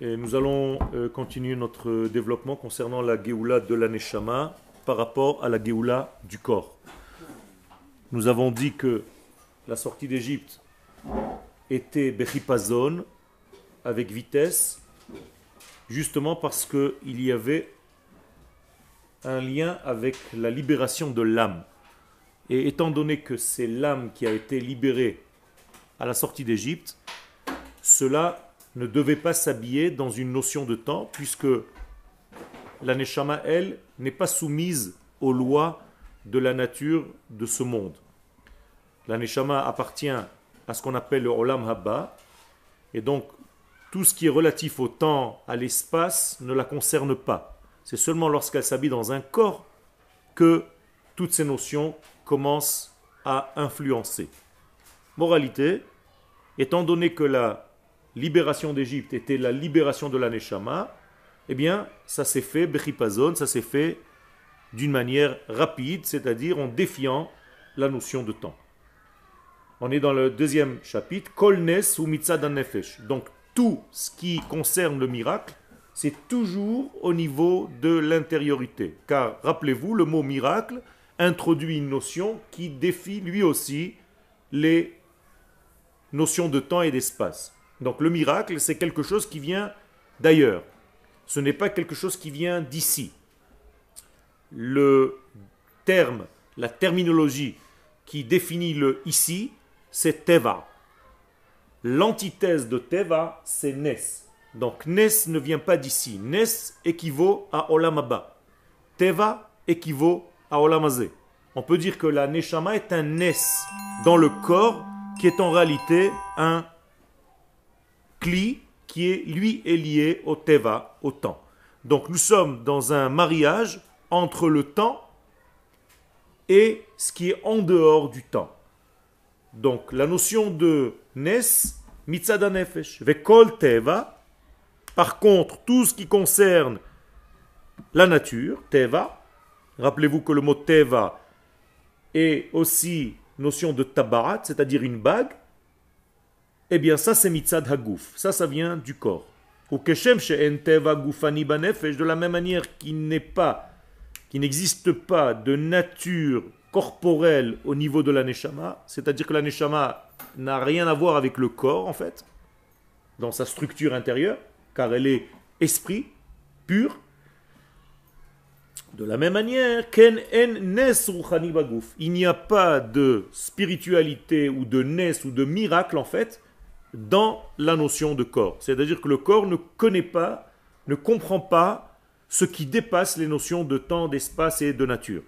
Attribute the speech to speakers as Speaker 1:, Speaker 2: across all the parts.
Speaker 1: Et nous allons euh, continuer notre développement concernant la Géoula de l'Aneshama par rapport à la Géoula du corps. Nous avons dit que la sortie d'Égypte était Bechipazon avec vitesse, justement parce qu'il y avait un lien avec la libération de l'âme. Et étant donné que c'est l'âme qui a été libérée à la sortie d'Égypte, cela ne devait pas s'habiller dans une notion de temps, puisque la Neshama, elle, n'est pas soumise aux lois de la nature de ce monde. La Neshama appartient à ce qu'on appelle le Olam Habba, et donc tout ce qui est relatif au temps, à l'espace, ne la concerne pas. C'est seulement lorsqu'elle s'habille dans un corps que toutes ces notions commencent à influencer. Moralité, étant donné que la libération d'Égypte était la libération de la Neshama, eh bien, ça s'est fait, Bechipazon, ça s'est fait d'une manière rapide, c'est-à-dire en défiant la notion de temps. On est dans le deuxième chapitre, Kolnes ou Mitzad Nefesh. Donc, tout ce qui concerne le miracle, c'est toujours au niveau de l'intériorité. Car, rappelez-vous, le mot miracle introduit une notion qui défie lui aussi les notions de temps et d'espace. Donc le miracle, c'est quelque chose qui vient d'ailleurs. Ce n'est pas quelque chose qui vient d'ici. Le terme, la terminologie qui définit le ici, c'est Teva. L'antithèse de Teva, c'est Nes. Donc Nes ne vient pas d'ici. Nes équivaut à Olamaba. Teva équivaut à Olamazé. On peut dire que la Neshama est un Nes dans le corps qui est en réalité un qui est lui est lié au teva, au temps. Donc nous sommes dans un mariage entre le temps et ce qui est en dehors du temps. Donc la notion de nes, mitzada nefesh, vekol teva. Par contre, tout ce qui concerne la nature, teva, rappelez-vous que le mot teva est aussi notion de tabarat, c'est-à-dire une bague, eh bien, ça, c'est mitzad hagouf. Ça, ça vient du corps. Ou keshem de la même manière qu'il n'est pas, n'existe pas de nature corporelle au niveau de la neshama, c'est-à-dire que la neshama n'a rien à voir avec le corps, en fait, dans sa structure intérieure, car elle est esprit pur. De la même manière, ken en nes Il n'y a pas de spiritualité ou de nes ou de miracle, en fait, dans la notion de corps. C'est-à-dire que le corps ne connaît pas, ne comprend pas ce qui dépasse les notions de temps, d'espace et de nature.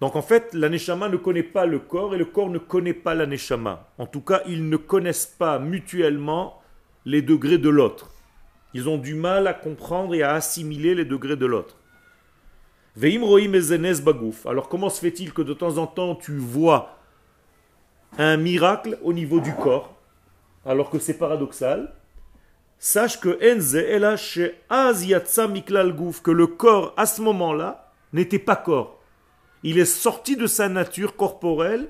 Speaker 1: Donc en fait, l'aneshama ne connaît pas le corps et le corps ne connaît pas l'aneshama. En tout cas, ils ne connaissent pas mutuellement les degrés de l'autre. Ils ont du mal à comprendre et à assimiler les degrés de l'autre. Alors comment se fait-il que de temps en temps tu vois un miracle au niveau du corps? Alors que c'est paradoxal, sache que Enze que le corps à ce moment-là n'était pas corps. Il est sorti de sa nature corporelle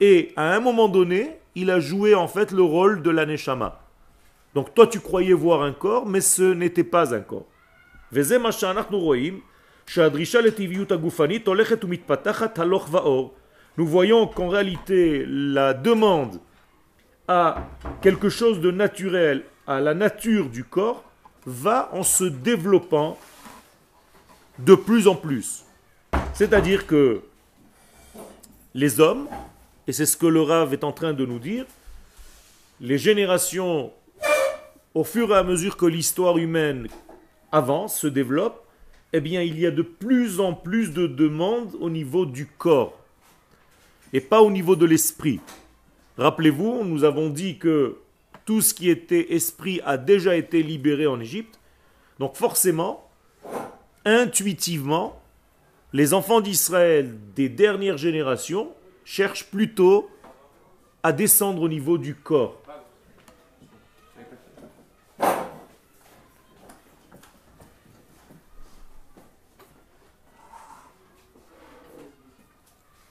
Speaker 1: et à un moment donné, il a joué en fait le rôle de l'aneshama. Donc toi tu croyais voir un corps, mais ce n'était pas un corps. Nous voyons qu'en réalité la demande à quelque chose de naturel, à la nature du corps, va en se développant de plus en plus. C'est-à-dire que les hommes, et c'est ce que le Rav est en train de nous dire, les générations, au fur et à mesure que l'histoire humaine avance, se développe, eh bien il y a de plus en plus de demandes au niveau du corps et pas au niveau de l'esprit. Rappelez-vous, nous avons dit que tout ce qui était esprit a déjà été libéré en Égypte. Donc forcément, intuitivement, les enfants d'Israël des dernières générations cherchent plutôt à descendre au niveau du corps.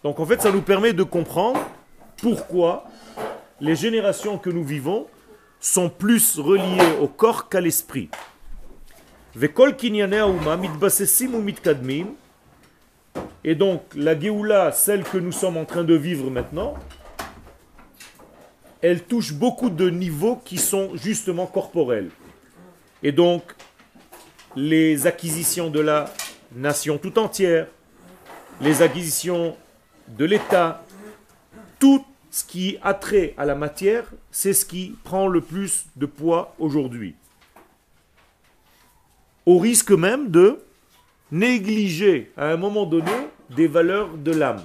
Speaker 1: Donc en fait, ça nous permet de comprendre pourquoi les générations que nous vivons sont plus reliés au corps qu'à l'esprit. Et donc, la Géoula, celle que nous sommes en train de vivre maintenant, elle touche beaucoup de niveaux qui sont justement corporels. Et donc, les acquisitions de la nation tout entière, les acquisitions de l'État, tout ce qui a trait à la matière, c'est ce qui prend le plus de poids aujourd'hui. Au risque même de négliger à un moment donné des valeurs de l'âme.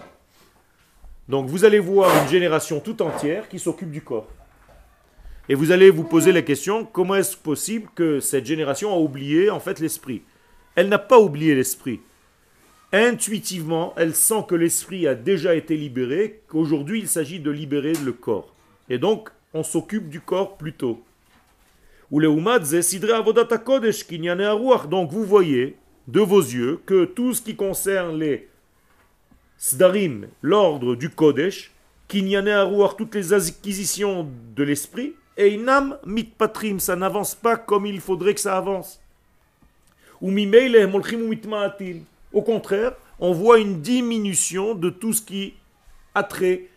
Speaker 1: Donc vous allez voir une génération tout entière qui s'occupe du corps. Et vous allez vous poser la question, comment est-ce possible que cette génération a oublié en fait l'esprit? Elle n'a pas oublié l'esprit. Intuitivement, elle sent que l'esprit a déjà été libéré, qu'aujourd'hui il s'agit de libérer le corps. Et donc, on s'occupe du corps plutôt. Donc vous voyez de vos yeux que tout ce qui concerne les Sdarim, l'ordre du Kodesh, Kinyané toutes les acquisitions de l'esprit, et Inam Mitpatrim, ça n'avance pas comme il faudrait que ça avance. Ou Au contraire, on voit une diminution de tout ce qui a trait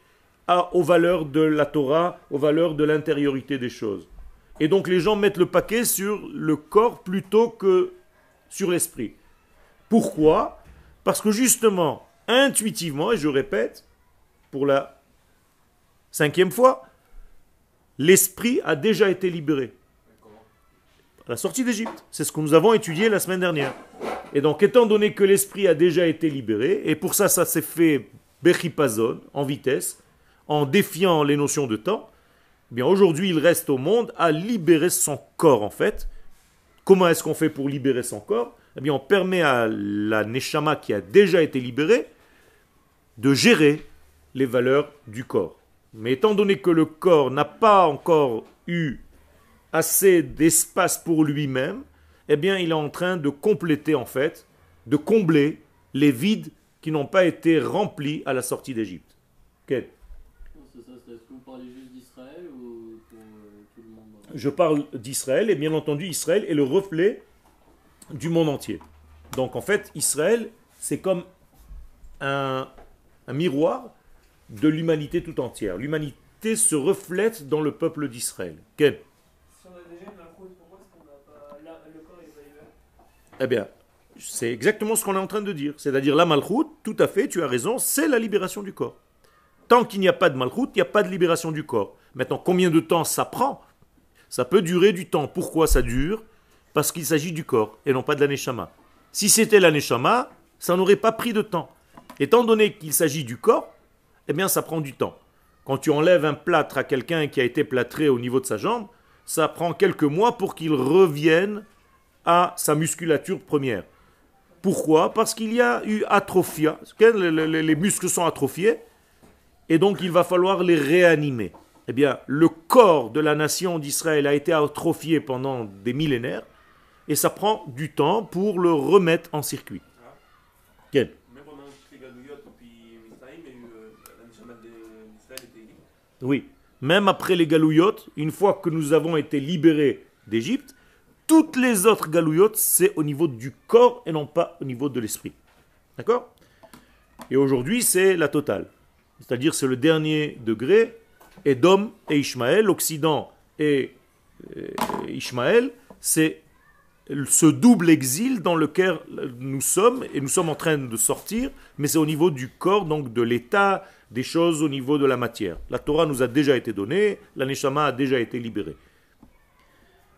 Speaker 1: aux valeurs de la Torah, aux valeurs de l'intériorité des choses. Et donc les gens mettent le paquet sur le corps plutôt que sur l'esprit. Pourquoi? Parce que justement, intuitivement, et je répète pour la cinquième fois, l'esprit a déjà été libéré. la sortie d'Égypte. C'est ce que nous avons étudié la semaine dernière. Et donc, étant donné que l'esprit a déjà été libéré, et pour ça, ça s'est fait bechipazon, en vitesse, en défiant les notions de temps, eh bien aujourd'hui, il reste au monde à libérer son corps, en fait. Comment est-ce qu'on fait pour libérer son corps? Eh bien, on permet à la Neshama qui a déjà été libérée de gérer les valeurs du corps. Mais étant donné que le corps n'a pas encore eu assez d'espace pour lui-même, eh bien, il est en train de compléter, en fait, de combler les vides qui n'ont pas été remplis à la sortie d'Égypte. Je parle d'Israël, et bien entendu, Israël est le reflet du monde entier. Donc, en fait, Israël, c'est comme un, un miroir de l'humanité tout entière. L'humanité se reflète dans le peuple d'Israël. Eh bien, c'est exactement ce qu'on est en train de dire. C'est-à-dire la malchoute, tout à fait, tu as raison, c'est la libération du corps. Tant qu'il n'y a pas de malchoute, il n'y a pas de libération du corps. Maintenant, combien de temps ça prend? Ça peut durer du temps. Pourquoi ça dure? Parce qu'il s'agit du corps et non pas de l'aneshama. Si c'était l'aneshama, ça n'aurait pas pris de temps. Étant donné qu'il s'agit du corps, eh bien ça prend du temps. Quand tu enlèves un plâtre à quelqu'un qui a été plâtré au niveau de sa jambe, ça prend quelques mois pour qu'il revienne à sa musculature première. Pourquoi? Parce qu'il y a eu atrophia, les muscles sont atrophiés, et donc il va falloir les réanimer. Eh bien, le corps de la nation d'Israël a été atrophié pendant des millénaires, et ça prend du temps pour le remettre en circuit. Quel Oui. Même après les galouillottes, une fois que nous avons été libérés d'Égypte, toutes les autres galouillottes, c'est au niveau du corps et non pas au niveau de l'esprit. D'accord? Et aujourd'hui, c'est la totale. C'est-à-dire, c'est le dernier degré. Edom et Ishmaël, l'Occident et euh, Ishmaël, c'est ce double exil dans lequel nous sommes, et nous sommes en train de sortir, mais c'est au niveau du corps, donc de l'état des choses au niveau de la matière. La Torah nous a déjà été donnée, la Neshama a déjà été libérée.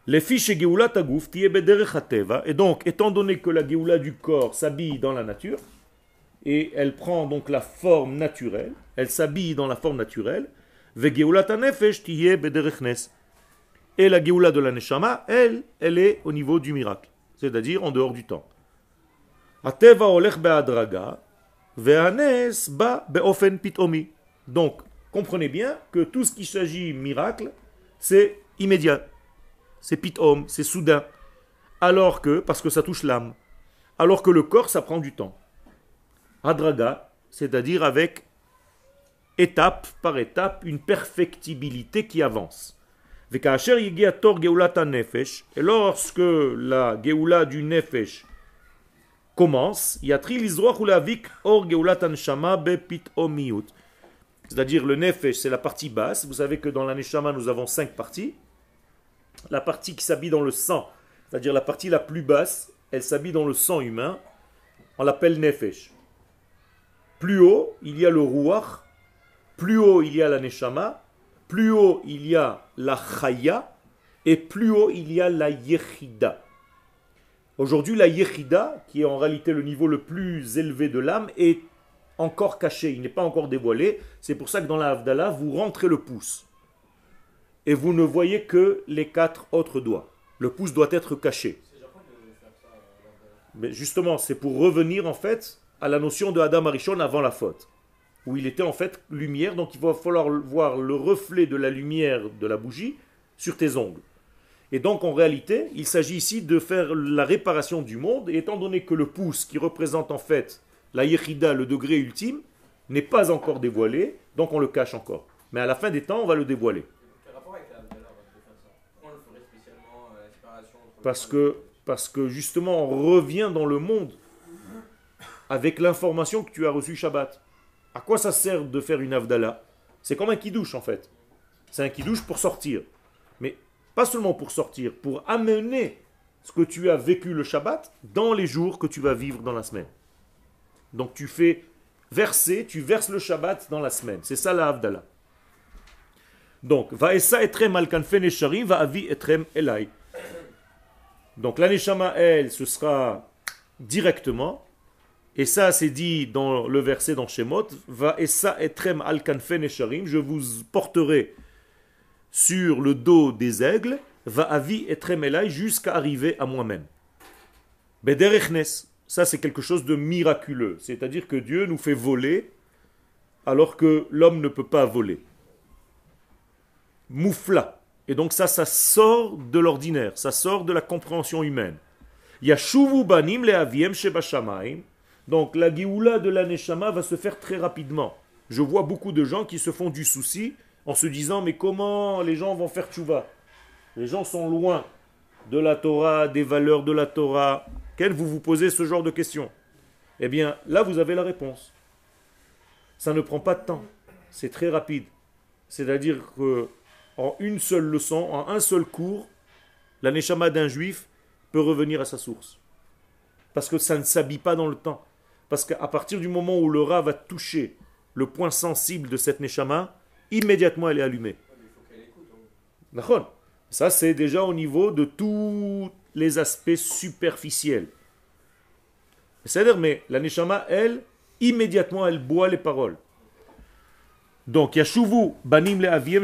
Speaker 1: Les fiches Geoula Tagouf, et donc, étant donné que la Geoula du corps s'habille dans la nature, et elle prend donc la forme naturelle, elle s'habille dans la forme naturelle, et la Geoula de la Neshama, elle, elle est au niveau du miracle, c'est-à-dire en dehors du temps. Donc, comprenez bien que tout ce qui s'agit miracle, c'est immédiat. C'est pitom, c'est soudain. Alors que, parce que ça touche l'âme, alors que le corps, ça prend du temps. Adraga, c'est-à-dire avec étape par étape, une perfectibilité qui avance. Et lorsque la Geoula du Nefesh commence, c'est-à-dire le Nefesh, c'est la partie basse. Vous savez que dans l'Aneshama, nous avons cinq parties. La partie qui s'habille dans le sang, c'est-à-dire la partie la plus basse, elle s'habille dans le sang humain. On l'appelle Nefesh. Plus haut, il y a le Ruach. Plus haut, il y a la Neshama. Plus haut, il y a la Chaya. Et plus haut, il y a la Yechida. Aujourd'hui, la Yechida, qui est en réalité le niveau le plus élevé de l'âme, est encore caché, il n'est pas encore dévoilé. C'est pour ça que dans la Havdalah, vous rentrez le pouce. Et vous ne voyez que les quatre autres doigts. Le pouce doit être caché. Mais justement, c'est pour revenir en fait à la notion de Adam Arishon avant la faute. Où il était en fait lumière, donc il va falloir voir le reflet de la lumière de la bougie sur tes ongles. Et donc en réalité, il s'agit ici de faire la réparation du monde, et étant donné que le pouce qui représente en fait la yechida, le degré ultime, n'est pas encore dévoilé, donc on le cache encore. Mais à la fin des temps, on va le dévoiler. Parce que, parce que justement, on revient dans le monde avec l'information que tu as reçue Shabbat. À quoi ça sert de faire une avdala C'est comme un kidouche en fait. C'est un kidouche pour sortir. Mais pas seulement pour sortir, pour amener ce que tu as vécu le Shabbat dans les jours que tu vas vivre dans la semaine. Donc tu fais verser, tu verses le Shabbat dans la semaine. C'est ça la Havdalah. Donc, va essa etrem al va avi etrem elai. Donc la neshama, elle, ce sera directement. Et ça, c'est dit dans le verset dans Shemot. Va essa etrem al je vous porterai sur le dos des aigles. Va avi etrem elai jusqu'à arriver à moi-même. Bederechnes. Ça, c'est quelque chose de miraculeux. C'est-à-dire que Dieu nous fait voler alors que l'homme ne peut pas voler. Moufla. Et donc ça, ça sort de l'ordinaire, ça sort de la compréhension humaine. Yashuvu banim le shebashamaim. Donc la Géoula de l'aneshama va se faire très rapidement. Je vois beaucoup de gens qui se font du souci en se disant mais comment les gens vont faire tchouva? Les gens sont loin de la Torah, des valeurs de la Torah. Quel vous vous posez ce genre de questions Eh bien, là, vous avez la réponse. Ça ne prend pas de temps. C'est très rapide. C'est-à-dire que en une seule leçon, en un seul cours, la d'un juif peut revenir à sa source. Parce que ça ne s'habille pas dans le temps. Parce qu'à partir du moment où le rat va toucher le point sensible de cette neshama, immédiatement elle est allumée. Ça, c'est déjà au niveau de tous les aspects superficiels. C'est-à-dire, mais la neshama, elle, immédiatement, elle boit les paroles. Donc, Yashuvu banim le aviem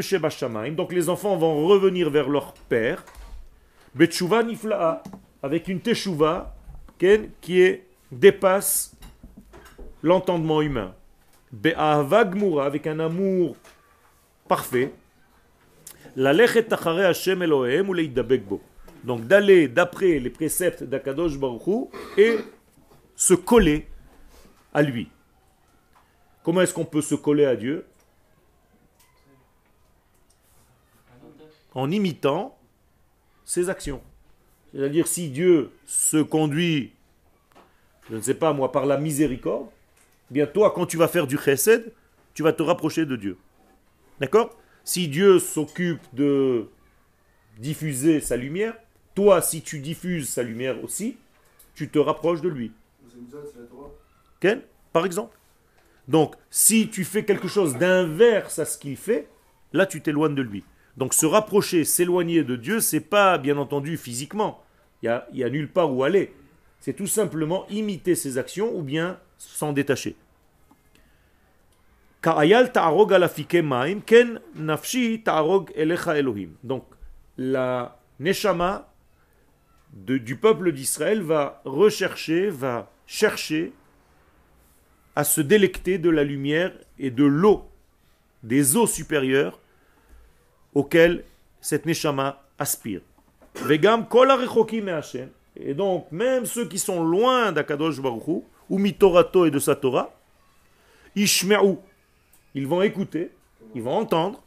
Speaker 1: Donc, les enfants vont revenir vers leur père. Betshuva nifla'a. Avec une teshuva qui dépasse l'entendement humain. Be'ahava gmura. Avec un amour parfait. La lechet tachare Hashem Elohem ou Donc, d'aller d'après les préceptes d'Akadosh Baruch et se coller à lui. Comment est-ce qu'on peut se coller à Dieu? En imitant ses actions. C'est-à-dire si Dieu se conduit, je ne sais pas moi, par la miséricorde, eh bien toi quand tu vas faire du chesed, tu vas te rapprocher de Dieu. D'accord? Si Dieu s'occupe de diffuser sa lumière, toi si tu diffuses sa lumière aussi, tu te rapproches de lui. Ken, par exemple. Donc, si tu fais quelque chose d'inverse à ce qu'il fait, là tu t'éloignes de lui. Donc se rapprocher, s'éloigner de Dieu, c'est pas bien entendu physiquement. Il n'y a, a nulle part où aller. C'est tout simplement imiter ses actions ou bien s'en détacher. Donc, la neshama du peuple d'Israël va rechercher, va chercher à se délecter de la lumière et de l'eau, des eaux supérieures auxquelles cette Neshama aspire. Vegam Et donc, même ceux qui sont loin d'Akadosh Baruch ou mitorato et de sa Torah, ishme'u, ils vont écouter, ils vont entendre.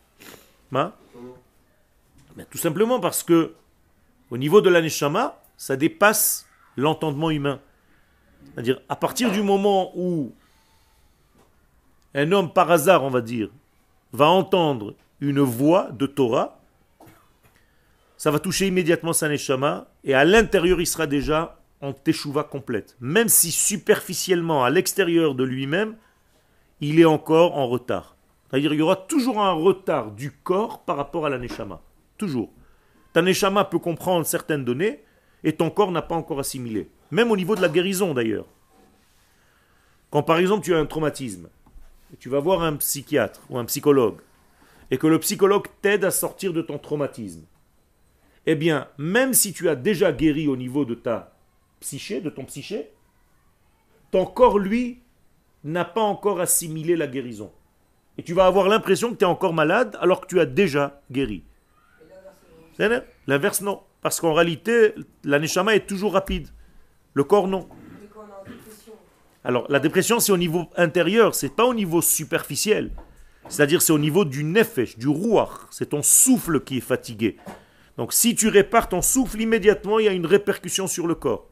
Speaker 1: Mais Tout simplement parce que, au niveau de l'aneshama, ça dépasse l'entendement humain. C'est-à-dire, à partir du moment où un homme, par hasard, on va dire, va entendre une voix de Torah, ça va toucher immédiatement sa neshama, et à l'intérieur, il sera déjà en teshuva complète. Même si superficiellement, à l'extérieur de lui-même, il est encore en retard. C'est-à-dire qu'il y aura toujours un retard du corps par rapport à la neshama. Toujours. Ta neshama peut comprendre certaines données, et ton corps n'a pas encore assimilé. Même au niveau de la guérison d'ailleurs. Quand par exemple tu as un traumatisme, tu vas voir un psychiatre ou un psychologue, et que le psychologue t'aide à sortir de ton traumatisme, eh bien, même si tu as déjà guéri au niveau de ta psyché, de ton psyché, ton corps, lui, n'a pas encore assimilé la guérison. Et tu vas avoir l'impression que tu es encore malade alors que tu as déjà guéri. L'inverse, non. Parce qu'en réalité, la est toujours rapide. Le corps, non. Alors, la dépression, c'est au niveau intérieur, c'est pas au niveau superficiel. C'est-à-dire, c'est au niveau du nefesh, du rouar. C'est ton souffle qui est fatigué. Donc, si tu répares ton souffle, immédiatement, il y a une répercussion sur le corps.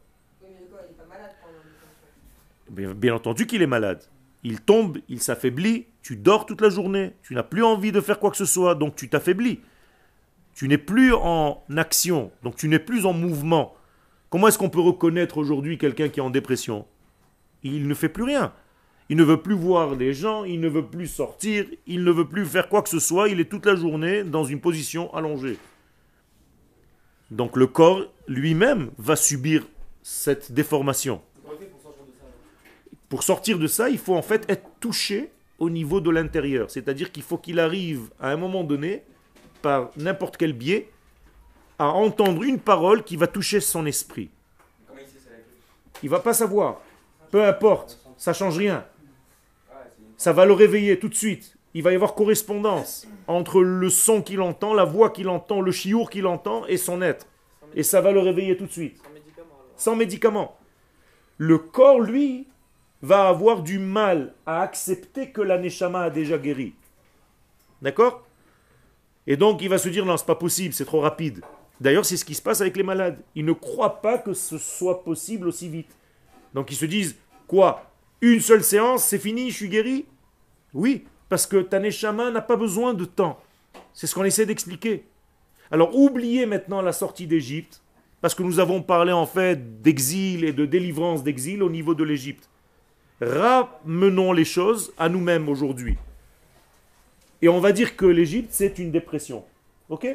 Speaker 1: Bien, bien entendu qu'il est malade. Il tombe, il s'affaiblit, tu dors toute la journée, tu n'as plus envie de faire quoi que ce soit, donc tu t'affaiblis. Tu n'es plus en action, donc tu n'es plus en mouvement. Comment est-ce qu'on peut reconnaître aujourd'hui quelqu'un qui est en dépression? Il ne fait plus rien. Il ne veut plus voir les gens, il ne veut plus sortir, il ne veut plus faire quoi que ce soit, il est toute la journée dans une position allongée. Donc le corps lui-même va subir cette déformation. Pour sortir de ça, il faut en fait être touché au niveau de l'intérieur. C'est-à-dire qu'il faut qu'il arrive à un moment donné, par n'importe quel biais, à entendre une parole qui va toucher son esprit. Il va pas savoir. Peu importe, ça change rien. Ça va le réveiller tout de suite. Il va y avoir correspondance entre le son qu'il entend, la voix qu'il entend, le chiour qu'il entend et son être. Et ça va le réveiller tout de suite. Sans médicament. Le corps, lui, va avoir du mal à accepter que la a déjà guéri. D'accord? Et donc il va se dire non, c'est pas possible, c'est trop rapide. D'ailleurs, c'est ce qui se passe avec les malades. Ils ne croient pas que ce soit possible aussi vite. Donc ils se disent quoi? Une seule séance, c'est fini, je suis guéri? Oui, parce que ta n'a pas besoin de temps. C'est ce qu'on essaie d'expliquer. Alors oubliez maintenant la sortie d'Égypte, parce que nous avons parlé en fait d'exil et de délivrance d'exil au niveau de l'Égypte. Ramenons les choses à nous-mêmes aujourd'hui. Et on va dire que l'Égypte, c'est une dépression. Ok?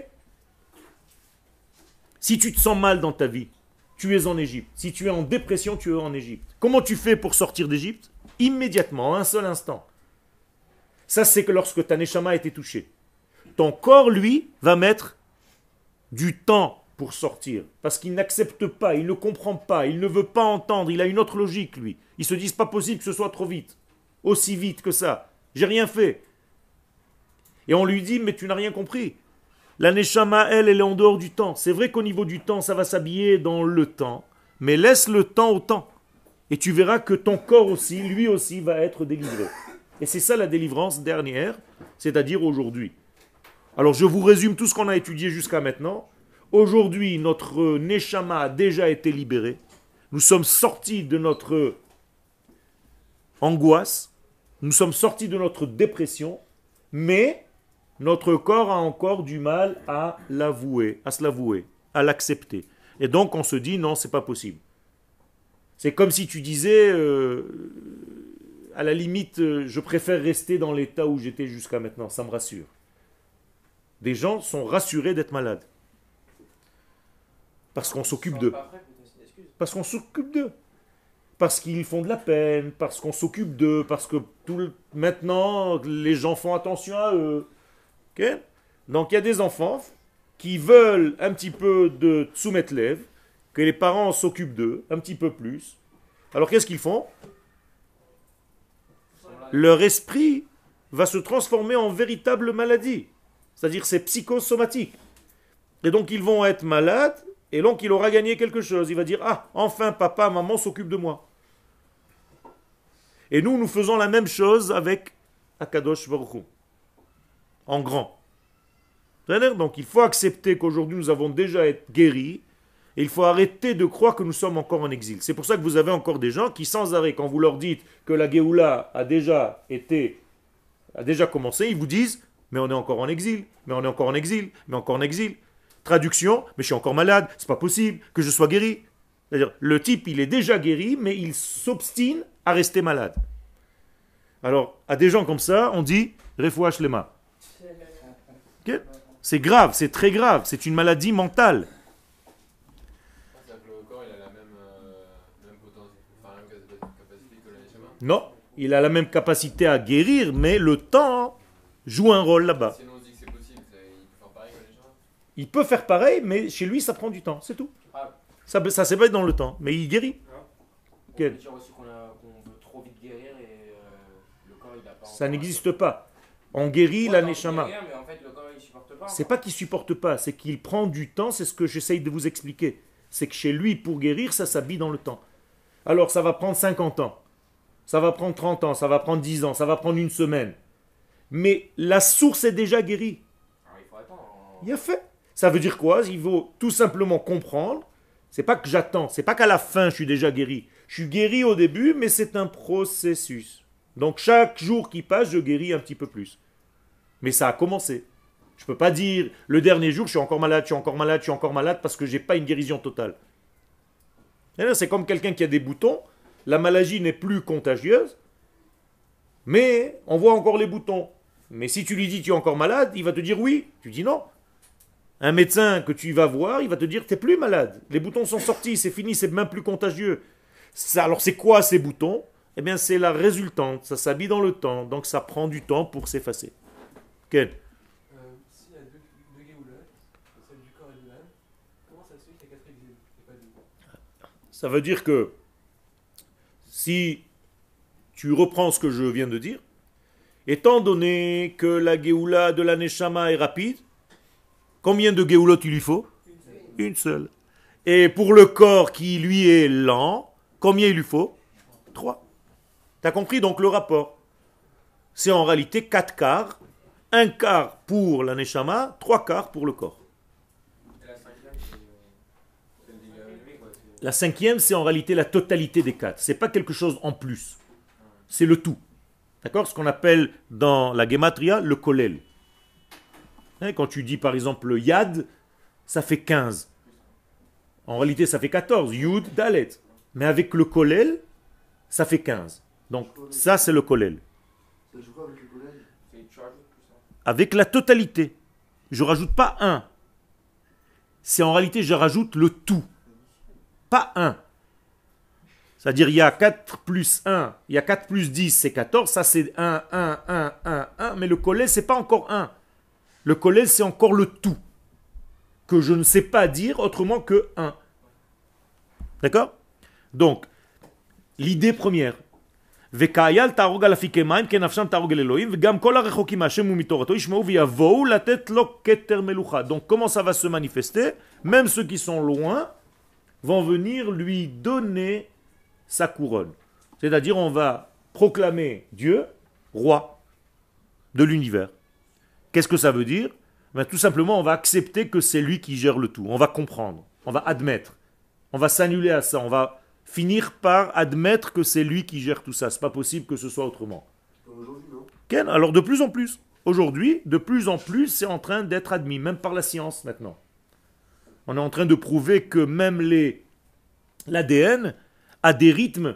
Speaker 1: Si tu te sens mal dans ta vie, tu es en Égypte. Si tu es en dépression, tu es en Égypte. Comment tu fais pour sortir d'Égypte? Immédiatement, en un seul instant. Ça, c'est que lorsque ta neshama a été touchée. Ton corps, lui, va mettre du temps pour sortir. Parce qu'il n'accepte pas, il ne comprend pas, il ne veut pas entendre, il a une autre logique, lui. Ils se disent pas possible que ce soit trop vite. Aussi vite que ça. J'ai rien fait. Et on lui dit, mais tu n'as rien compris. La Neshama, elle, elle est en dehors du temps. C'est vrai qu'au niveau du temps, ça va s'habiller dans le temps. Mais laisse le temps au temps. Et tu verras que ton corps aussi, lui aussi, va être délivré. Et c'est ça la délivrance dernière, c'est-à-dire aujourd'hui. Alors je vous résume tout ce qu'on a étudié jusqu'à maintenant. Aujourd'hui, notre Neshama a déjà été libéré. Nous sommes sortis de notre angoisse, nous sommes sortis de notre dépression, mais notre corps a encore du mal à l'avouer, à se l'avouer, à l'accepter. Et donc on se dit non, c'est pas possible. C'est comme si tu disais, euh, à la limite, euh, je préfère rester dans l'état où j'étais jusqu'à maintenant, ça me rassure. Des gens sont rassurés d'être malades. Parce qu'on s'occupe d'eux. Parce qu'on s'occupe d'eux parce qu'ils font de la peine, parce qu'on s'occupe d'eux, parce que maintenant les gens font attention à eux. Donc il y a des enfants qui veulent un petit peu de soumettre lève, que les parents s'occupent d'eux un petit peu plus. Alors qu'est-ce qu'ils font? Leur esprit va se transformer en véritable maladie. C'est-à-dire c'est psychosomatique. Et donc ils vont être malades, et donc il aura gagné quelque chose. Il va dire, ah, enfin papa, maman s'occupe de moi. Et nous, nous faisons la même chose avec Akadosh Baruch En grand. Donc il faut accepter qu'aujourd'hui nous avons déjà été guéris et il faut arrêter de croire que nous sommes encore en exil. C'est pour ça que vous avez encore des gens qui, sans arrêt, quand vous leur dites que la Géoula a déjà été, a déjà commencé, ils vous disent Mais on est encore en exil, mais on est encore en exil, mais encore en exil. Traduction Mais je suis encore malade, c'est pas possible que je sois guéri. C'est-à-dire, le type, il est déjà guéri, mais il s'obstine à rester malade. Alors, à des gens comme ça, on dit Refouach lema. C'est grave, c'est très grave, c'est une maladie mentale. Non, il a la même capacité à guérir, mais le temps joue un rôle là-bas. Il peut faire pareil, mais chez lui, ça prend du temps, c'est tout. Ah. Ça, ça s'éveille dans le temps, mais il guérit. Ça n'existe pas. On guérit la neshama. C'est pas qu'il supporte pas, c'est qu'il prend du temps, c'est ce que j'essaye de vous expliquer. C'est que chez lui, pour guérir, ça s'habille dans le temps. Alors ça va prendre 50 ans, ça va prendre 30 ans, ça va prendre 10 ans, ça va prendre une semaine. Mais la source est déjà guérie. Ah, il a fait. Ça veut dire quoi? Il faut tout simplement comprendre. C'est pas que j'attends, c'est pas qu'à la fin je suis déjà guéri. Je suis guéri au début, mais c'est un processus. Donc chaque jour qui passe, je guéris un petit peu plus. Mais ça a commencé. Je ne peux pas dire le dernier jour, je suis encore malade, je suis encore malade, je suis encore malade parce que je n'ai pas une guérison totale. C'est comme quelqu'un qui a des boutons. La maladie n'est plus contagieuse, mais on voit encore les boutons. Mais si tu lui dis tu es encore malade, il va te dire oui. Tu dis non. Un médecin que tu vas voir, il va te dire tu n'es plus malade. Les boutons sont sortis, c'est fini, c'est même plus contagieux. alors c'est quoi ces boutons? Eh bien c'est la résultante, ça s'habille dans le temps, donc ça prend du temps pour s'effacer. Quel Ça veut dire que si tu reprends ce que je viens de dire, étant donné que la Géoula de la Neshama est rapide, combien de Géoulotes il lui faut? Une seule. Et pour le corps qui lui est lent, combien il lui faut? Trois. Tu as compris donc le rapport? C'est en réalité quatre quarts. Un quart pour la Neshama, trois quarts pour le corps. La cinquième, c'est en réalité la totalité des quatre. C'est pas quelque chose en plus. C'est le tout. D'accord? Ce qu'on appelle dans la gematria le kolel. Hein, quand tu dis par exemple yad, ça fait 15. En réalité, ça fait 14. Yud, dalet. Mais avec le kolel, ça fait 15. Donc ça, c'est le kolel. Avec la totalité. Je rajoute pas un. C'est en réalité, je rajoute le tout pas 1. C'est-à-dire, il y a 4 plus 1, il y a 4 plus 10, c'est 14. Ça, c'est 1, 1, 1, 1, 1. Mais le collège, c'est pas encore 1. Le collège, c'est encore le tout. Que je ne sais pas dire autrement que 1. D'accord? Donc, l'idée première. Donc comment ça va se manifester? Même ceux qui sont loin vont venir lui donner sa couronne. C'est-à-dire on va proclamer Dieu roi de l'univers. Qu'est-ce que ça veut dire? Ben, Tout simplement, on va accepter que c'est lui qui gère le tout. On va comprendre, on va admettre, on va s'annuler à ça, on va finir par admettre que c'est lui qui gère tout ça. C'est pas possible que ce soit autrement. Alors de plus en plus. Aujourd'hui, de plus en plus, c'est en train d'être admis, même par la science maintenant. On est en train de prouver que même l'ADN a des rythmes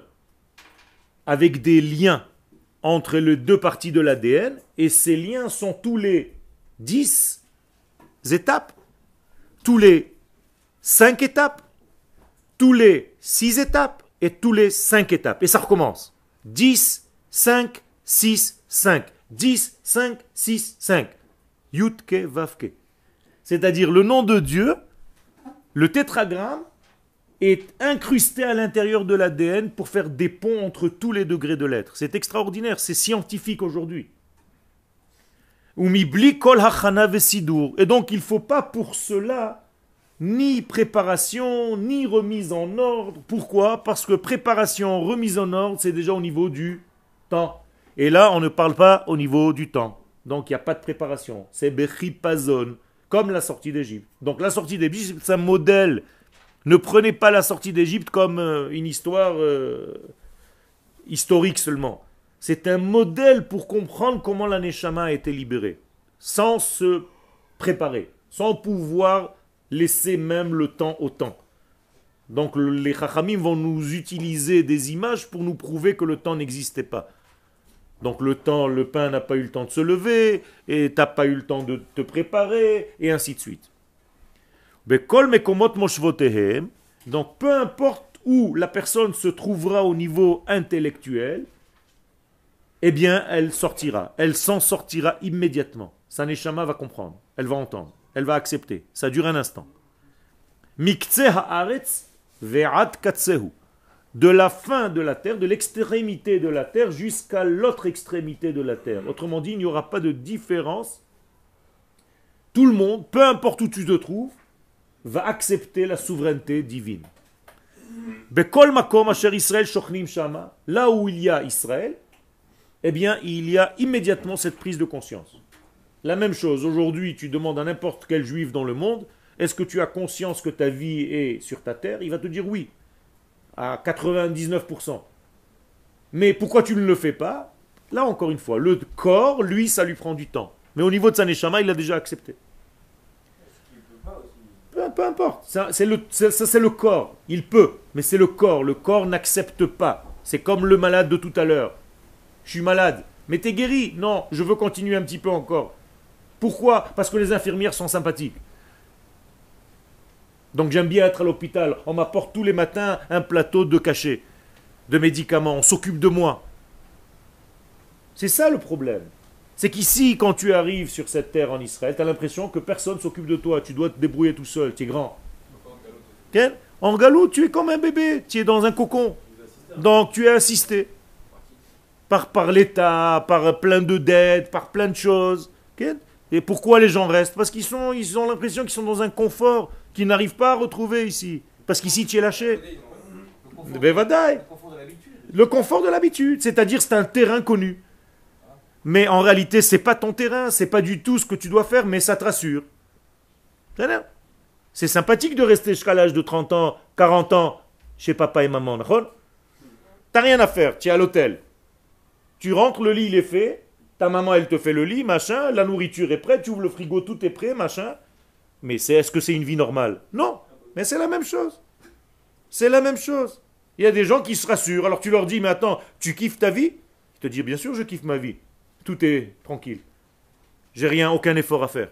Speaker 1: avec des liens entre les deux parties de l'ADN et ces liens sont tous les 10 étapes, tous les 5 étapes, tous les 6 étapes et tous les 5 étapes. Et ça recommence. 10, 5, 6, 5. 10, 5, 6, 5. Yutke Vavke. C'est-à-dire le nom de Dieu le tétragramme est incrusté à l'intérieur de l'ADN pour faire des ponts entre tous les degrés de l'être. C'est extraordinaire, c'est scientifique aujourd'hui. Et donc il ne faut pas pour cela ni préparation, ni remise en ordre. Pourquoi? Parce que préparation, remise en ordre, c'est déjà au niveau du temps. Et là, on ne parle pas au niveau du temps. Donc il n'y a pas de préparation. C'est Bechipazon comme la sortie d'Égypte. Donc la sortie d'Égypte, c'est un modèle. Ne prenez pas la sortie d'Égypte comme euh, une histoire euh, historique seulement. C'est un modèle pour comprendre comment la Neshama a été libérée, sans se préparer, sans pouvoir laisser même le temps au temps. Donc les Chachamim vont nous utiliser des images pour nous prouver que le temps n'existait pas. Donc le temps, le pain n'a pas eu le temps de se lever, et tu n'as pas eu le temps de te préparer, et ainsi de suite. Donc peu importe où la personne se trouvera au niveau intellectuel, eh bien elle sortira, elle s'en sortira immédiatement. Sa neshama va comprendre, elle va entendre, elle va accepter. Ça dure un instant. haaretz ve'ad katsehu de la fin de la terre, de l'extrémité de la terre jusqu'à l'autre extrémité de la terre. Autrement dit, il n'y aura pas de différence. Tout le monde, peu importe où tu te trouves, va accepter la souveraineté divine. Là où il y a Israël, eh bien, il y a immédiatement cette prise de conscience. La même chose, aujourd'hui, tu demandes à n'importe quel juif dans le monde, est-ce que tu as conscience que ta vie est sur ta terre? Il va te dire oui à 99%. Mais pourquoi tu ne le fais pas? Là, encore une fois, le corps, lui, ça lui prend du temps. Mais au niveau de sa il l'a déjà accepté. Peu, importe. Ça, c'est le, le corps. Il peut, mais c'est le corps. Le corps n'accepte pas. C'est comme le malade de tout à l'heure. Je suis malade. Mais t'es guéri? Non, je veux continuer un petit peu encore. Pourquoi? Parce que les infirmières sont sympathiques. Donc j'aime bien être à l'hôpital. On m'apporte tous les matins un plateau de cachet, de médicaments. On s'occupe de moi. C'est ça le problème. C'est qu'ici, quand tu arrives sur cette terre en Israël, tu as l'impression que personne s'occupe de toi. Tu dois te débrouiller tout seul. Tu es grand. En galop, tu es comme un bébé. Tu es dans un cocon. Donc tu es assisté. Par, par l'État, par plein de dettes, par plein de choses. Et pourquoi les gens restent? Parce qu'ils ils ont l'impression qu'ils sont dans un confort qu'ils n'arrivent pas à retrouver ici. Parce qu'ici, tu es lâché. Le confort de l'habitude. C'est-à-dire, c'est un terrain connu. Mais en réalité, c'est pas ton terrain, c'est pas du tout ce que tu dois faire, mais ça te rassure. C'est sympathique de rester jusqu'à l'âge de 30 ans, 40 ans chez papa et maman. T'as rien à faire, tu es à l'hôtel. Tu rentres, le lit est fait, ta maman elle te fait le lit, machin, la nourriture est prête, tu ouvres le frigo, tout est prêt, machin. Mais c'est, est-ce que c'est une vie normale? Non, mais c'est la même chose. C'est la même chose. Il y a des gens qui se rassurent. Alors tu leur dis, mais attends, tu kiffes ta vie? Ils te disent, bien sûr, je kiffe ma vie. Tout est tranquille. J'ai rien, aucun effort à faire.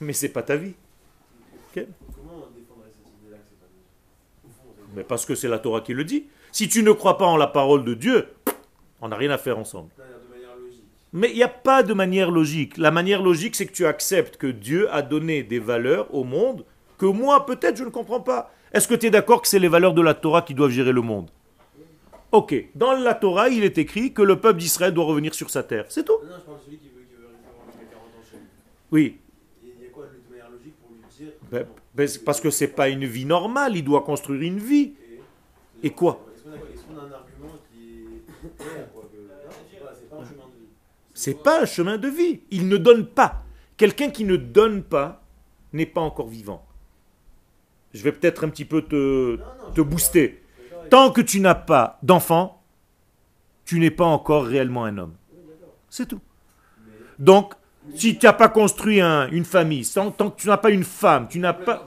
Speaker 1: Mais c'est pas ta vie. Idée-là Mais parce que c'est la Torah qui le dit. Si tu ne crois pas en la parole de Dieu, on n'a rien à faire ensemble. Mais il n'y a pas de manière logique. La manière logique, c'est que tu acceptes que Dieu a donné des valeurs au monde que moi, peut-être, je ne comprends pas. Est-ce que tu es d'accord que c'est les valeurs de la Torah qui doivent gérer le monde? Ok. Dans la Torah, il est écrit que le peuple d'Israël doit revenir sur sa terre. C'est tout. Non, je parle de celui qui veut, qui veut 40 ans chez lui. Oui. Il y a quoi de manière logique pour lui dire ben, ben, Parce que c'est pas une vie normale. Il doit construire une vie. Et, quoi Est-ce qu'on a, un argument qui est c'est pas un chemin de vie. Il ne donne pas. Quelqu'un qui ne donne pas n'est pas encore vivant. Je vais peut-être un petit peu te, te booster. Tant que tu n'as pas d'enfant, tu n'es pas encore réellement un homme. C'est tout. Donc, si tu n'as pas construit une famille, tant, que tu n'as pas une femme, tu n'as pas...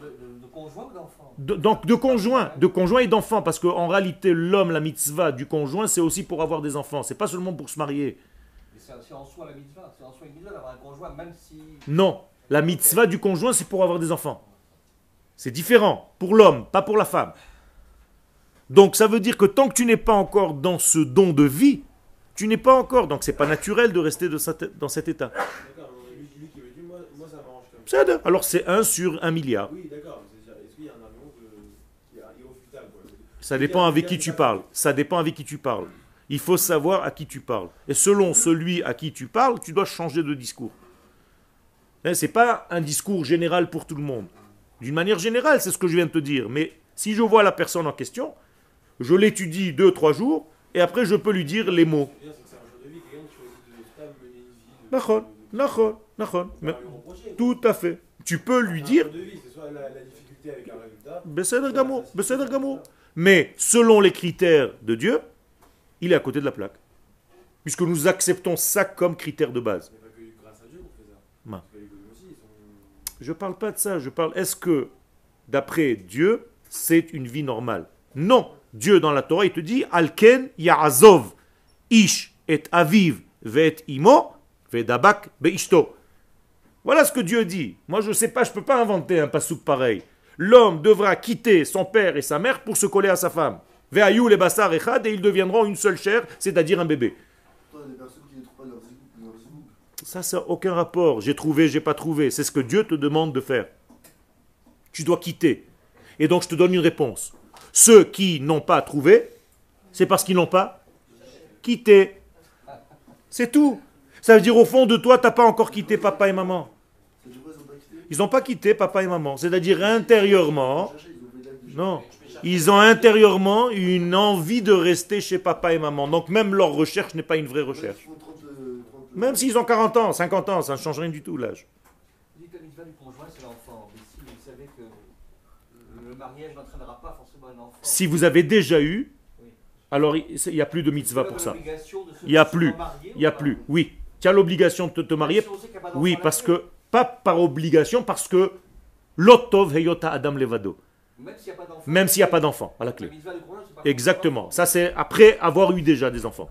Speaker 1: donc de conjoint, de conjoint et d'enfant, parce qu'en réalité, l'homme, la mitzvah du conjoint, c'est aussi pour avoir des enfants. C'est pas seulement pour se marier c'est en soi la mitzvah. C'est en soi une mitzvah d'avoir un conjoint, même si. Non, la mitzvah du conjoint, c'est pour avoir des enfants. C'est différent pour l'homme, pas pour la femme. Donc ça veut dire que tant que tu n'es pas encore dans ce don de vie, tu n'es pas encore. Donc c'est pas naturel de rester dans cet état. Alors c'est 1 sur 1 milliard. Oui, d'accord. Est-ce qu'il y a un Ça dépend avec qui tu parles. Ça dépend avec qui tu parles. Il faut savoir à qui tu parles. Et selon celui à qui tu parles, tu dois changer de discours. Hein, Ce n'est pas un discours général pour tout le monde. D'une manière générale, c'est ce que je viens de te dire. Mais si je vois la personne en question, je l'étudie deux, trois jours, et après je peux lui dire les mots. Tout à fait. Tu peux lui dire. Mais selon les critères de Dieu, il est à côté de la plaque. Puisque nous acceptons ça comme critère de base. Je ne parle pas de ça, je parle, est-ce que d'après Dieu, c'est une vie normale? Non. Dieu dans la Torah, il te dit, Alken Ya'azov, Ish et Aviv, Vet Imo, Vedabak Beishto. Voilà ce que Dieu dit. Moi, je ne sais pas, je ne peux pas inventer un pasouk pareil. L'homme devra quitter son père et sa mère pour se coller à sa femme. Ve'ayou les basar echad, et ils deviendront une seule chair, c'est-à-dire un bébé. Ça, ça n'a aucun rapport. J'ai trouvé, j'ai pas trouvé. C'est ce que Dieu te demande de faire. Tu dois quitter. Et donc, je te donne une réponse. Ceux qui n'ont pas trouvé, c'est parce qu'ils n'ont pas quitté. C'est tout. Ça veut dire au fond de toi, tu n'as pas encore quitté papa et maman. Ils n'ont pas quitté? Papa et maman. C'est-à-dire intérieurement, non, ils ont intérieurement une envie de rester chez papa et maman. Donc même leur recherche n'est pas une vraie recherche. Même s'ils ont 40 ans, 50 ans, ça ne change rien du tout l'âge. Si vous avez déjà eu, alors il n'y a plus de mitzvah pour ça. Il n'y a plus. Il n'y a plus. Oui. Tu as l'obligation de te marier. Oui, parce que, pas par obligation, parce que l'otov heyota adam levado. Même s'il n'y a pas d'enfant, à la clé. Exactement. Ça, c'est après avoir eu déjà des enfants.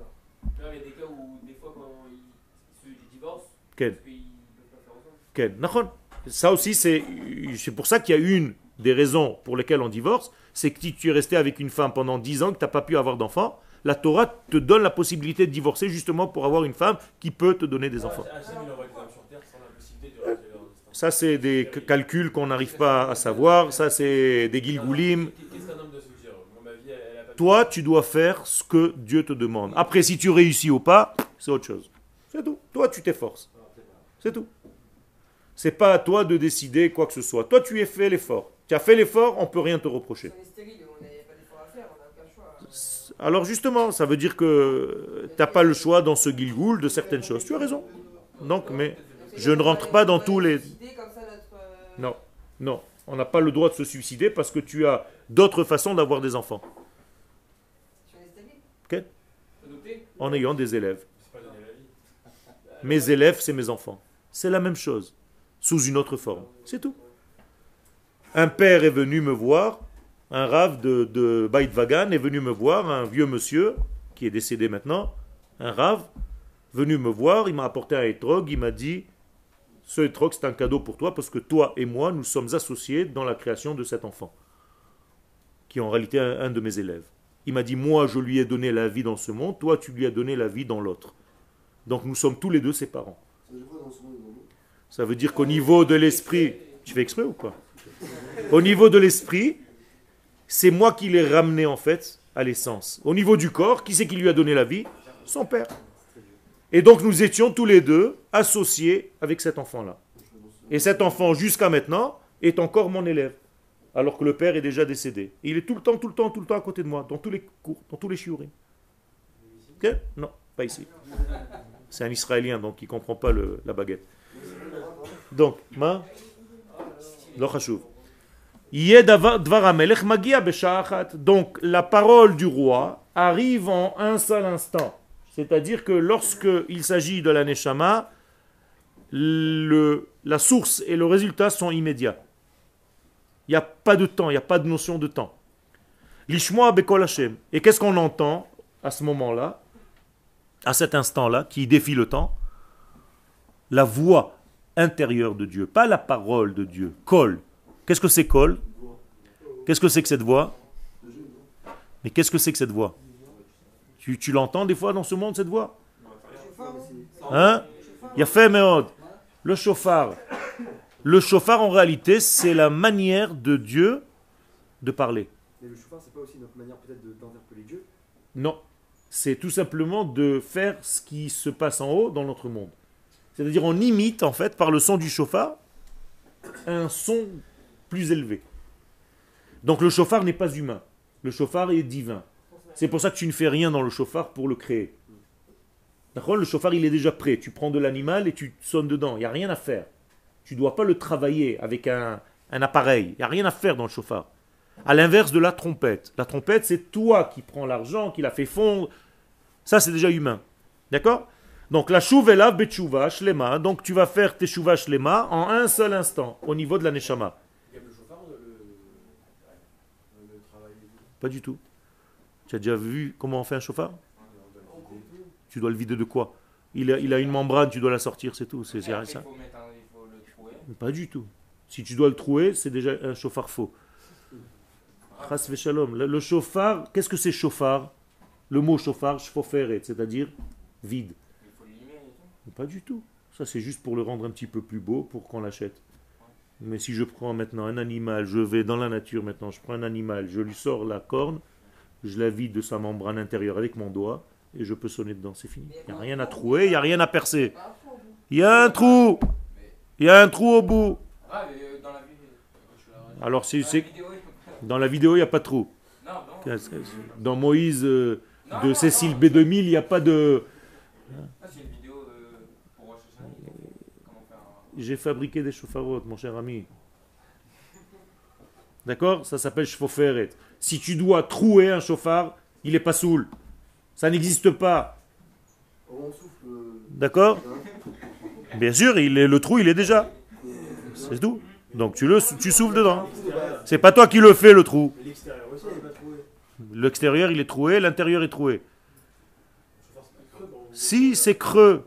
Speaker 1: Ça aussi, c'est pour ça qu'il y a une des raisons pour lesquelles on divorce, c'est que si tu es resté avec une femme pendant 10 ans, que tu n'as pas pu avoir d'enfants, la Torah te donne la possibilité de divorcer justement pour avoir une femme qui peut te donner des enfants. Ça, c'est des calculs qu'on n'arrive pas à savoir. Ça, c'est des gilgoulim. Toi, tu dois faire ce que Dieu te demande. Après, si tu réussis ou pas, c'est autre chose. C'est tout. Toi, tu t'efforces. C'est tout. C'est pas à toi de décider quoi que ce soit. Toi, tu as fait l'effort. Tu as fait l'effort, on peut rien te reprocher. Alors justement, ça veut dire que tu n'as pas le choix dans ce gilgoul de certaines choses. Tu as raison. Donc, mais je ne rentre pas dans tous les... Non, non. On n'a pas le droit de se suicider parce que tu as d'autres façons d'avoir des enfants. Ok En ayant des élèves. Mes élèves, c'est mes enfants. C'est la même chose, sous une autre forme. C'est tout. Un père est venu me voir un rave de, de Vagan est venu me voir, un vieux monsieur, qui est décédé maintenant, un rave, venu me voir, il m'a apporté un étrog, il m'a dit, ce étrog c'est un cadeau pour toi parce que toi et moi, nous sommes associés dans la création de cet enfant, qui est en réalité un, de mes élèves. Il m'a dit, moi je lui ai donné la vie dans ce monde, toi tu lui as donné la vie dans l'autre. Donc nous sommes tous les deux ses parents. Ça veut dire qu'au niveau de l'esprit, tu fais exprès ou pas Au niveau de l'esprit, c'est moi qui l'ai ramené en fait à l'essence. Au niveau du corps, qui c'est qui lui a donné la vie? Son père. Et donc nous étions tous les deux associés avec cet enfant-là. Et cet enfant, jusqu'à maintenant, est encore mon élève. Alors que le père est déjà décédé. il est tout le temps, tout le temps, tout le temps à côté de moi, dans tous les cours, dans tous les shiurim. Ok? Non, pas ici. C'est un Israélien, donc il ne comprend pas la baguette. Donc, ma, donc la parole du roi arrive en un seul instant. C'est-à-dire que lorsque il s'agit de la Neshama, la source et le résultat sont immédiats. Il n'y a pas de temps, il n'y a pas de notion de temps. L'ishmoa bekol Hashem. Et qu'est-ce qu'on entend à ce moment-là, à cet instant-là, qui défie le temps? La voix intérieure de Dieu, pas la parole de Dieu. Kol, Qu'est-ce que c'est Kol? Qu'est-ce que c'est que cette voix? Mais qu'est-ce que c'est que cette voix? Tu, tu l'entends des fois dans ce monde, cette voix? Hein? Il y a fait Le chauffard. Le chauffard, en réalité, c'est la manière de Dieu de parler. Mais le chauffard, c'est pas aussi notre manière peut-être d'interpeller Dieu? Non. C'est tout simplement de faire ce qui se passe en haut dans notre monde. C'est-à-dire, on imite, en fait, par le son du chauffard, un son plus élevé. Donc le chauffard n'est pas humain. Le chauffard est divin. C'est pour ça que tu ne fais rien dans le chauffard pour le créer. D'accord? Le chauffard, il est déjà prêt. Tu prends de l'animal et tu sonnes dedans. Il n'y a rien à faire. Tu ne dois pas le travailler avec un, un appareil. Il n'y a rien à faire dans le chauffard. À l'inverse de la trompette. La trompette, c'est toi qui prends l'argent, qui la fait fondre. Ça, c'est déjà humain. D'accord? Donc la chouvela betchouva shlema. Donc tu vas faire tes chouva shlema en un seul instant, au niveau de la neshama. Pas du tout. Tu as déjà vu comment on fait un chauffard? Tu dois le vider de quoi? Il a, il a une membrane, tu dois la sortir, c'est tout. C'est ça. Pas du tout. Si tu dois le trouer, c'est déjà un chauffard faux. Le, le chauffard, qu'est-ce que c'est chauffard? Le mot chauffard, c'est-à-dire vide. Pas du tout. Ça, c'est juste pour le rendre un petit peu plus beau pour qu'on l'achète. Mais si je prends maintenant un animal, je vais dans la nature maintenant, je prends un animal, je lui sors la corne, je la vide de sa membrane intérieure avec mon doigt et je peux sonner dedans, c'est fini. Il n'y a rien à trouer, il n'y a rien à percer. Il y a un trou. Il y a un trou au bout. Alors c'est dans la vidéo, il n'y a pas de trou. Dans Moïse euh, de Cécile B2000, il n'y a pas de. J'ai fabriqué des chauffarotes, mon cher ami. D'accord? Ça s'appelle chaufferet. Si tu dois trouer un chauffard, il n'est pas saoul. Ça n'existe pas. D'accord Bien sûr, il est, le trou, il est déjà. C'est tout. Donc tu, le, tu souffles dedans. C'est pas toi qui le fais, le trou. L'extérieur, il est troué, l'intérieur est troué. Si c'est creux,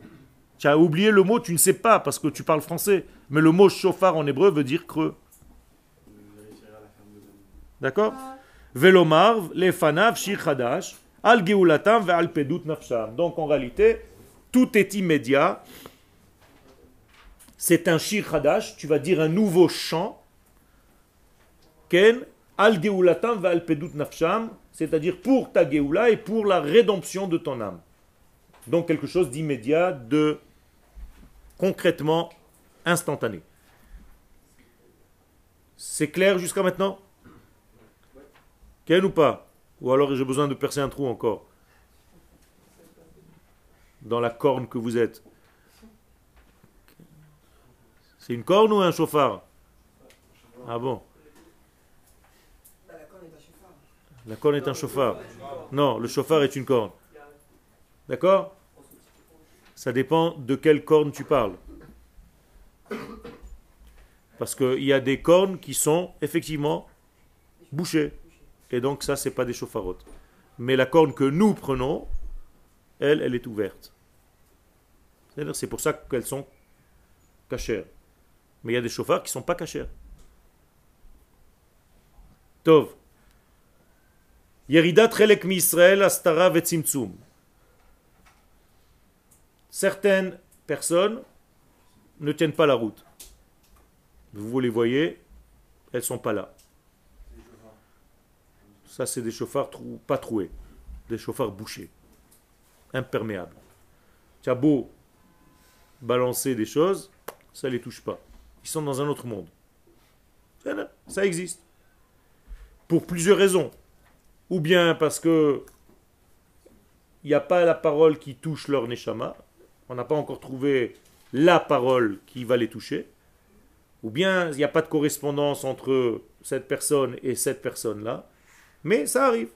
Speaker 1: tu as oublié le mot, tu ne sais pas parce que tu parles français. Mais le mot chauffard en hébreu veut dire creux. D'accord Velomar, les fanav, shir al al. Donc en réalité, tout est immédiat. C'est un shir hadash, tu vas dire un nouveau chant. Ken, al geulatam, al pedut nafsham, c'est-à-dire pour ta geoula et pour la rédemption de ton âme. Donc quelque chose d'immédiat, de concrètement instantané. C'est clair jusqu'à maintenant? Quel ou pas? Ou alors j'ai besoin de percer un trou encore Dans la corne que vous êtes. C'est une corne ou un chauffard? Ah bon La corne est un chauffard. Non, le chauffard est une corne. D'accord? Ça dépend de quelle corne tu parles. Parce qu'il y a des cornes qui sont effectivement bouchées. Et donc ça, c'est pas des chauffarotes. Mais la corne que nous prenons, elle, elle est ouverte. C'est pour ça qu'elles sont cachères. Mais il y a des chauffards qui ne sont pas cachères. Tov. Yeridat relek Israël astara vetzimtzum certaines personnes ne tiennent pas la route. Vous les voyez, elles ne sont pas là. Ça, c'est des chauffards pas troués, des chauffards bouchés, imperméables. Tu as beau balancer des choses, ça ne les touche pas. Ils sont dans un autre monde. Ça existe. Pour plusieurs raisons. Ou bien parce que il n'y a pas la parole qui touche leur neshama, on n'a pas encore trouvé la parole qui va les toucher, ou bien il n'y a pas de correspondance entre cette personne et cette personne-là, mais ça arrive.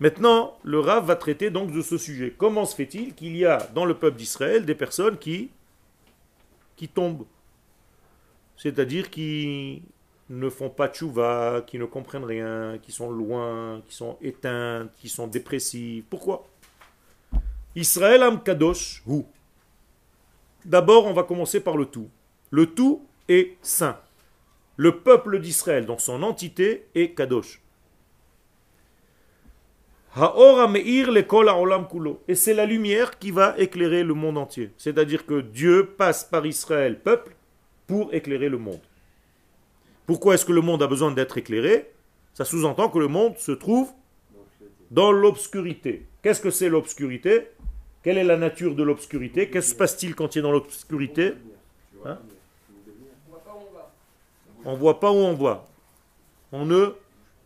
Speaker 1: Maintenant, le Rav va traiter donc de ce sujet. Comment se fait-il qu'il y a dans le peuple d'Israël des personnes qui, tombent? C'est-à-dire qui ne font pas tchouva, qui ne comprennent rien, qui sont loin, qui sont éteintes, qui sont dépressives. Pourquoi? Israël am kadosh hu. D'abord, on va commencer par le tout. Le tout est saint. Le peuple d'Israël, dans son entité, est kadosh. Et c'est la lumière qui va éclairer le monde entier. C'est-à-dire que Dieu passe par Israël, peuple, pour éclairer le monde. Pourquoi est-ce que le monde a besoin d'être éclairé? Ça sous-entend que le monde se trouve dans l'obscurité. Qu'est-ce que c'est l'obscurité? Quelle est la nature de l'obscurité? Qu'est-ce qui se passe-t-il quand il est dans l'obscurité? Hein? On ne voit pas où on voit. On ne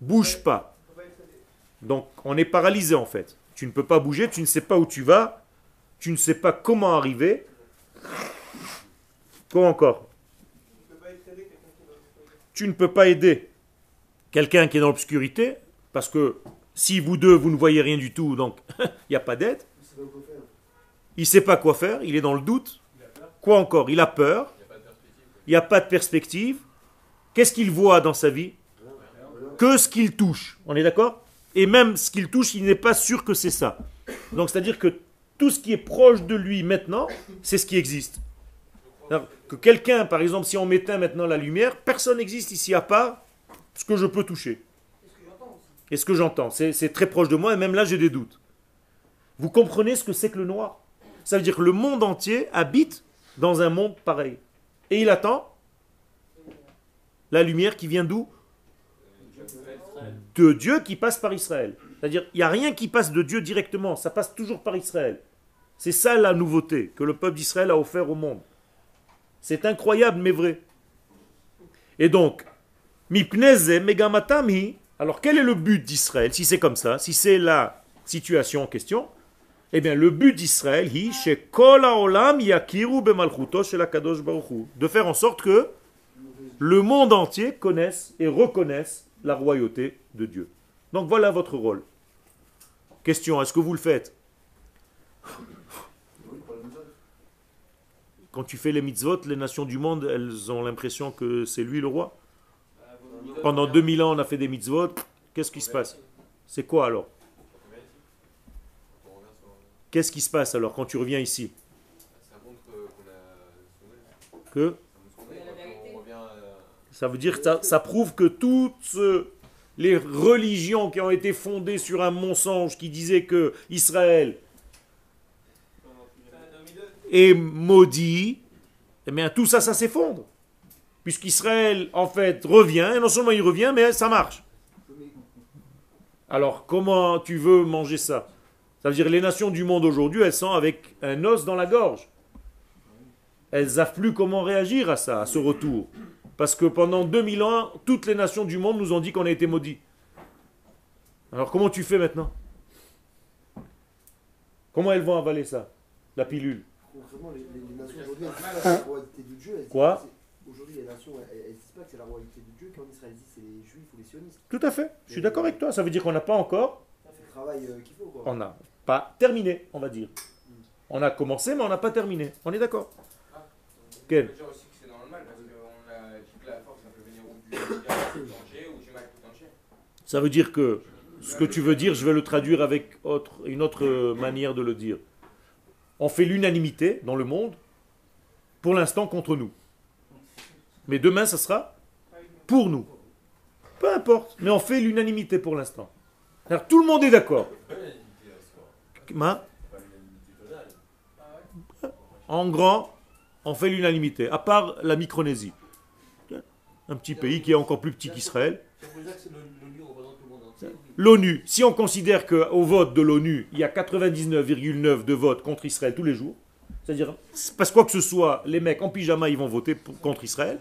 Speaker 1: bouge pas. Donc on est paralysé en fait. Tu ne peux pas bouger, tu ne sais pas où tu vas, tu ne sais pas comment arriver. Quoi encore? Tu ne peux pas aider quelqu'un qui est dans l'obscurité, parce que si vous deux, vous ne voyez rien du tout, donc il n'y a pas d'aide. Il ne sait pas quoi faire, il est dans le doute. Quoi encore? Il a peur. Il n'y a pas de perspective. Qu'est-ce qu'il voit dans sa vie? Que ce qu'il touche. On est d'accord? Et même ce qu'il touche, il n'est pas sûr que c'est ça. Donc c'est-à-dire que tout ce qui est proche de lui maintenant, c'est ce qui existe. que quelqu'un, par exemple, si on mettait maintenant la lumière, personne n'existe ici à part ce que je peux toucher. Et ce que j'entends. C'est très proche de moi et même là j'ai des doutes. Vous comprenez ce que c'est que le noir? Ça veut dire que le monde entier habite dans un monde pareil. Et il attend la lumière qui vient d'où? De Dieu qui passe par Israël. C'est-à-dire, il n'y a rien qui passe de Dieu directement, ça passe toujours par Israël. C'est ça la nouveauté que le peuple d'Israël a offert au monde. C'est incroyable, mais vrai. Et donc, Megamatami, alors quel est le but d'Israël Si c'est comme ça, si c'est la situation en question, eh bien le but d'Israël, de faire en sorte que le monde entier connaisse et reconnaisse la royauté de Dieu. Donc voilà votre rôle. Question, est-ce que vous le faites? Quand tu fais les mitzvot, les nations du monde, elles ont l'impression que c'est lui le roi? Pendant 2000 ans, on a fait des mitzvot. Qu'est-ce qui se passe? C'est quoi alors? Qu'est-ce qui se passe alors quand tu reviens ici? Que Ça veut dire que ça, prouve que toutes les religions qui ont été fondées sur un mensonge qui disait que Israël est maudit, eh bien tout ça, ça s'effondre. Puisqu'Israël, en fait, revient, et non seulement il revient, mais ça marche. Alors, comment tu veux manger ça? Ça veut dire les nations du monde aujourd'hui, elles sont avec un os dans la gorge. Elles savent plus comment réagir à ça, à ce retour. Parce que pendant 2000 ans, toutes les nations du monde nous ont dit qu'on a été maudits. Alors comment tu fais maintenant? Comment elles vont avaler ça La pilule? Quoi? Aujourd'hui, les nations, elles disent pas que c'est la royauté de Dieu. Quand Israël dit c'est les juifs ou les sionistes. Tout à fait. Je suis d'accord avec toi. Ça veut dire qu'on n'a pas encore. le travail euh, qu'il faut. On n'a pas terminé, on va dire. Hmm. On a commencé, mais on n'a pas terminé. On est d'accord. Ah, Quel Ça veut dire que ce que tu veux dire, je vais le traduire avec une autre manière de le dire. On fait l'unanimité dans le monde, pour l'instant contre nous. Mais demain, ça sera pour nous. Peu importe, mais on fait l'unanimité pour l'instant. Tout le monde est d'accord. En grand, on fait l'unanimité, à part la Micronésie. Un petit pays qui est encore plus petit qu'Israël. L'ONU, si on considère qu'au vote de l'ONU, il y a 99,9 de votes contre Israël tous les jours, c'est-à-dire, parce quoi que ce soit, les mecs en pyjama, ils vont voter contre Israël,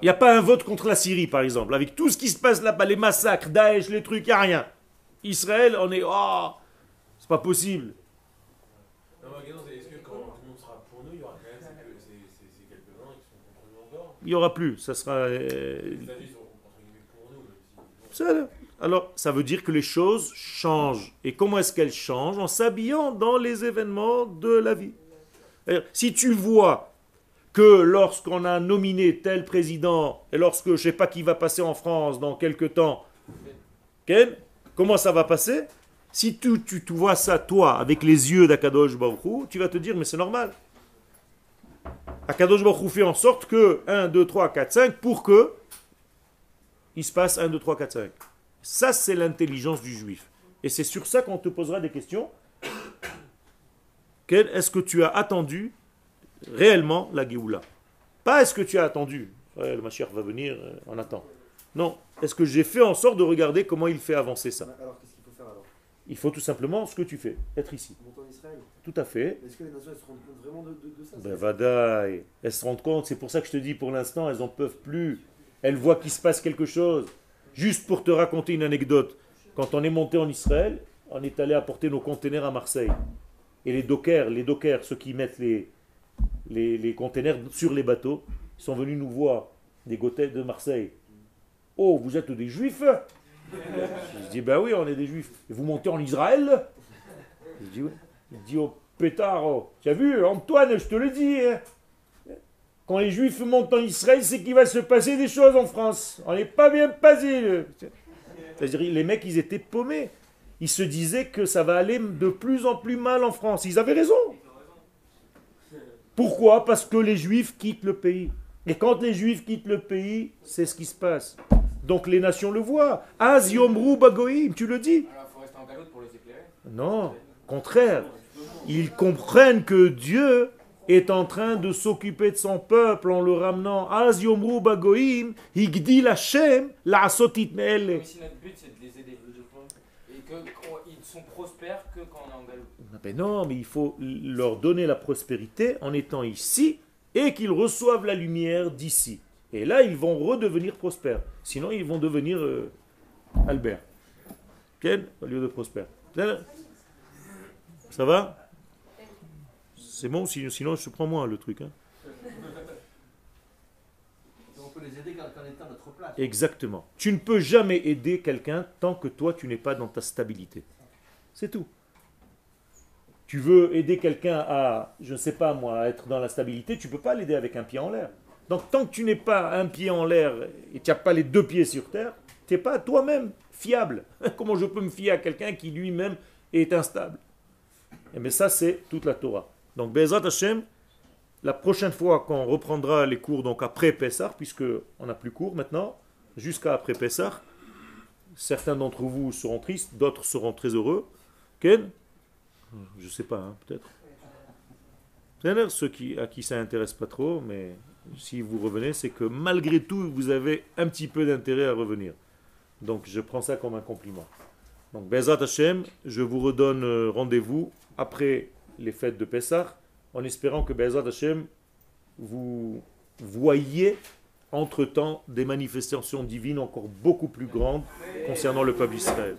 Speaker 1: il n'y a pas un vote contre la Syrie, par exemple. Avec tout ce qui se passe là-bas, les massacres, Daesh, les trucs, il n'y a rien. Israël, on est. Oh, c'est pas possible. Il n'y aura plus. Ça sera. Euh, alors, ça veut dire que les choses changent. Et comment est-ce qu'elles changent? En s'habillant dans les événements de la vie. Si tu vois que lorsqu'on a nominé tel président, et lorsque je ne sais pas qui va passer en France dans quelques temps, comment ça va passer? Si tu, tu, vois ça, toi, avec les yeux d'Akadosh Baruch tu vas te dire, mais c'est normal. Akadosh Baruch fait en sorte que 1, 2, 3, 4, 5, pour que il se passe 1, 2, 3, 4, 5. Ça, c'est l'intelligence du juif. Et c'est sur ça qu'on te posera des questions. Est-ce que tu as attendu réellement la Géoula? Pas est-ce que tu as attendu, le Mashiach va venir, euh, on attend. Non, est-ce que j'ai fait en sorte de regarder comment il fait avancer ça? Alors qu'il faut faire alors Il faut tout simplement ce que tu fais, être ici. en Israël Tout à fait. Est-ce que les nations se rendent compte vraiment de, ça Ben vadaï, elles se rendent compte, c'est pour ça que je te dis pour l'instant, elles n'en peuvent plus. Elles voient qu'il se passe quelque chose. Juste pour te raconter une anecdote, quand on est monté en Israël, on est allé apporter nos containers à Marseille. Et les dockers, les dockers, ceux qui mettent les, les, containers sur les bateaux, sont venus nous voir des Gothais de Marseille. Oh, vous êtes des juifs Je dis, ben oui, on est des juifs. Et vous montez en Israël? Je dis, oui. Il dit, oh pétard, oh. tu as vu, Antoine, je te le dis. Hein. Quand les juifs montent en Israël, c'est qu'il va se passer des choses en France. On n'est pas bien passé. Les mecs, ils étaient paumés. Ils se disaient que ça va aller de plus en plus mal en France. Ils avaient raison. Pourquoi? Parce que les juifs quittent le pays. Et quand les juifs quittent le pays, c'est ce qui se passe. Donc les nations le voient. Az yomru bagoim, tu le dis. Alors, faut rester en pour les éclairer Non, contraire. Ils comprennent que Dieu est en train de s'occuper de son peuple en le ramenant. Az yomru bagoim, higdi Hashem, la sotit
Speaker 2: me'ele. Mais si notre but c'est de les aider, et qu'ils sont prospères que quand on est en.
Speaker 1: Non, mais il faut leur donner la prospérité en étant ici et qu'ils reçoivent la lumière d'ici. Et là, ils vont redevenir prospères. Sinon, ils vont devenir euh, Albert. Ken, au lieu de prospère. Ça va? C'est bon, sinon je prends moi le truc. Hein. On peut les aider quand on est à notre place. Exactement. Tu ne peux jamais aider quelqu'un tant que toi, tu n'es pas dans ta stabilité. C'est tout tu veux aider quelqu'un à, je ne sais pas moi, à être dans la stabilité, tu ne peux pas l'aider avec un pied en l'air. Donc tant que tu n'es pas un pied en l'air et tu n'as pas les deux pieds sur terre, tu n'es pas toi-même fiable. Comment je peux me fier à quelqu'un qui lui-même est instable? Et eh mais ça, c'est toute la Torah. Donc Bezrat Hashem, la prochaine fois qu'on reprendra les cours, donc après Pessah, puisque on n'a plus cours maintenant, jusqu'à après Pessah, certains d'entre vous seront tristes, d'autres seront très heureux. Ken? Je sais pas, hein, peut-être. Ceux qui, à qui ça n'intéresse pas trop, mais si vous revenez, c'est que malgré tout, vous avez un petit peu d'intérêt à revenir. Donc je prends ça comme un compliment. Donc Bezat Hashem, je vous redonne euh, rendez-vous après les fêtes de Pessah, en espérant que Bezat Hashem, vous voyez entre-temps des manifestations divines encore beaucoup plus grandes concernant le peuple d'Israël.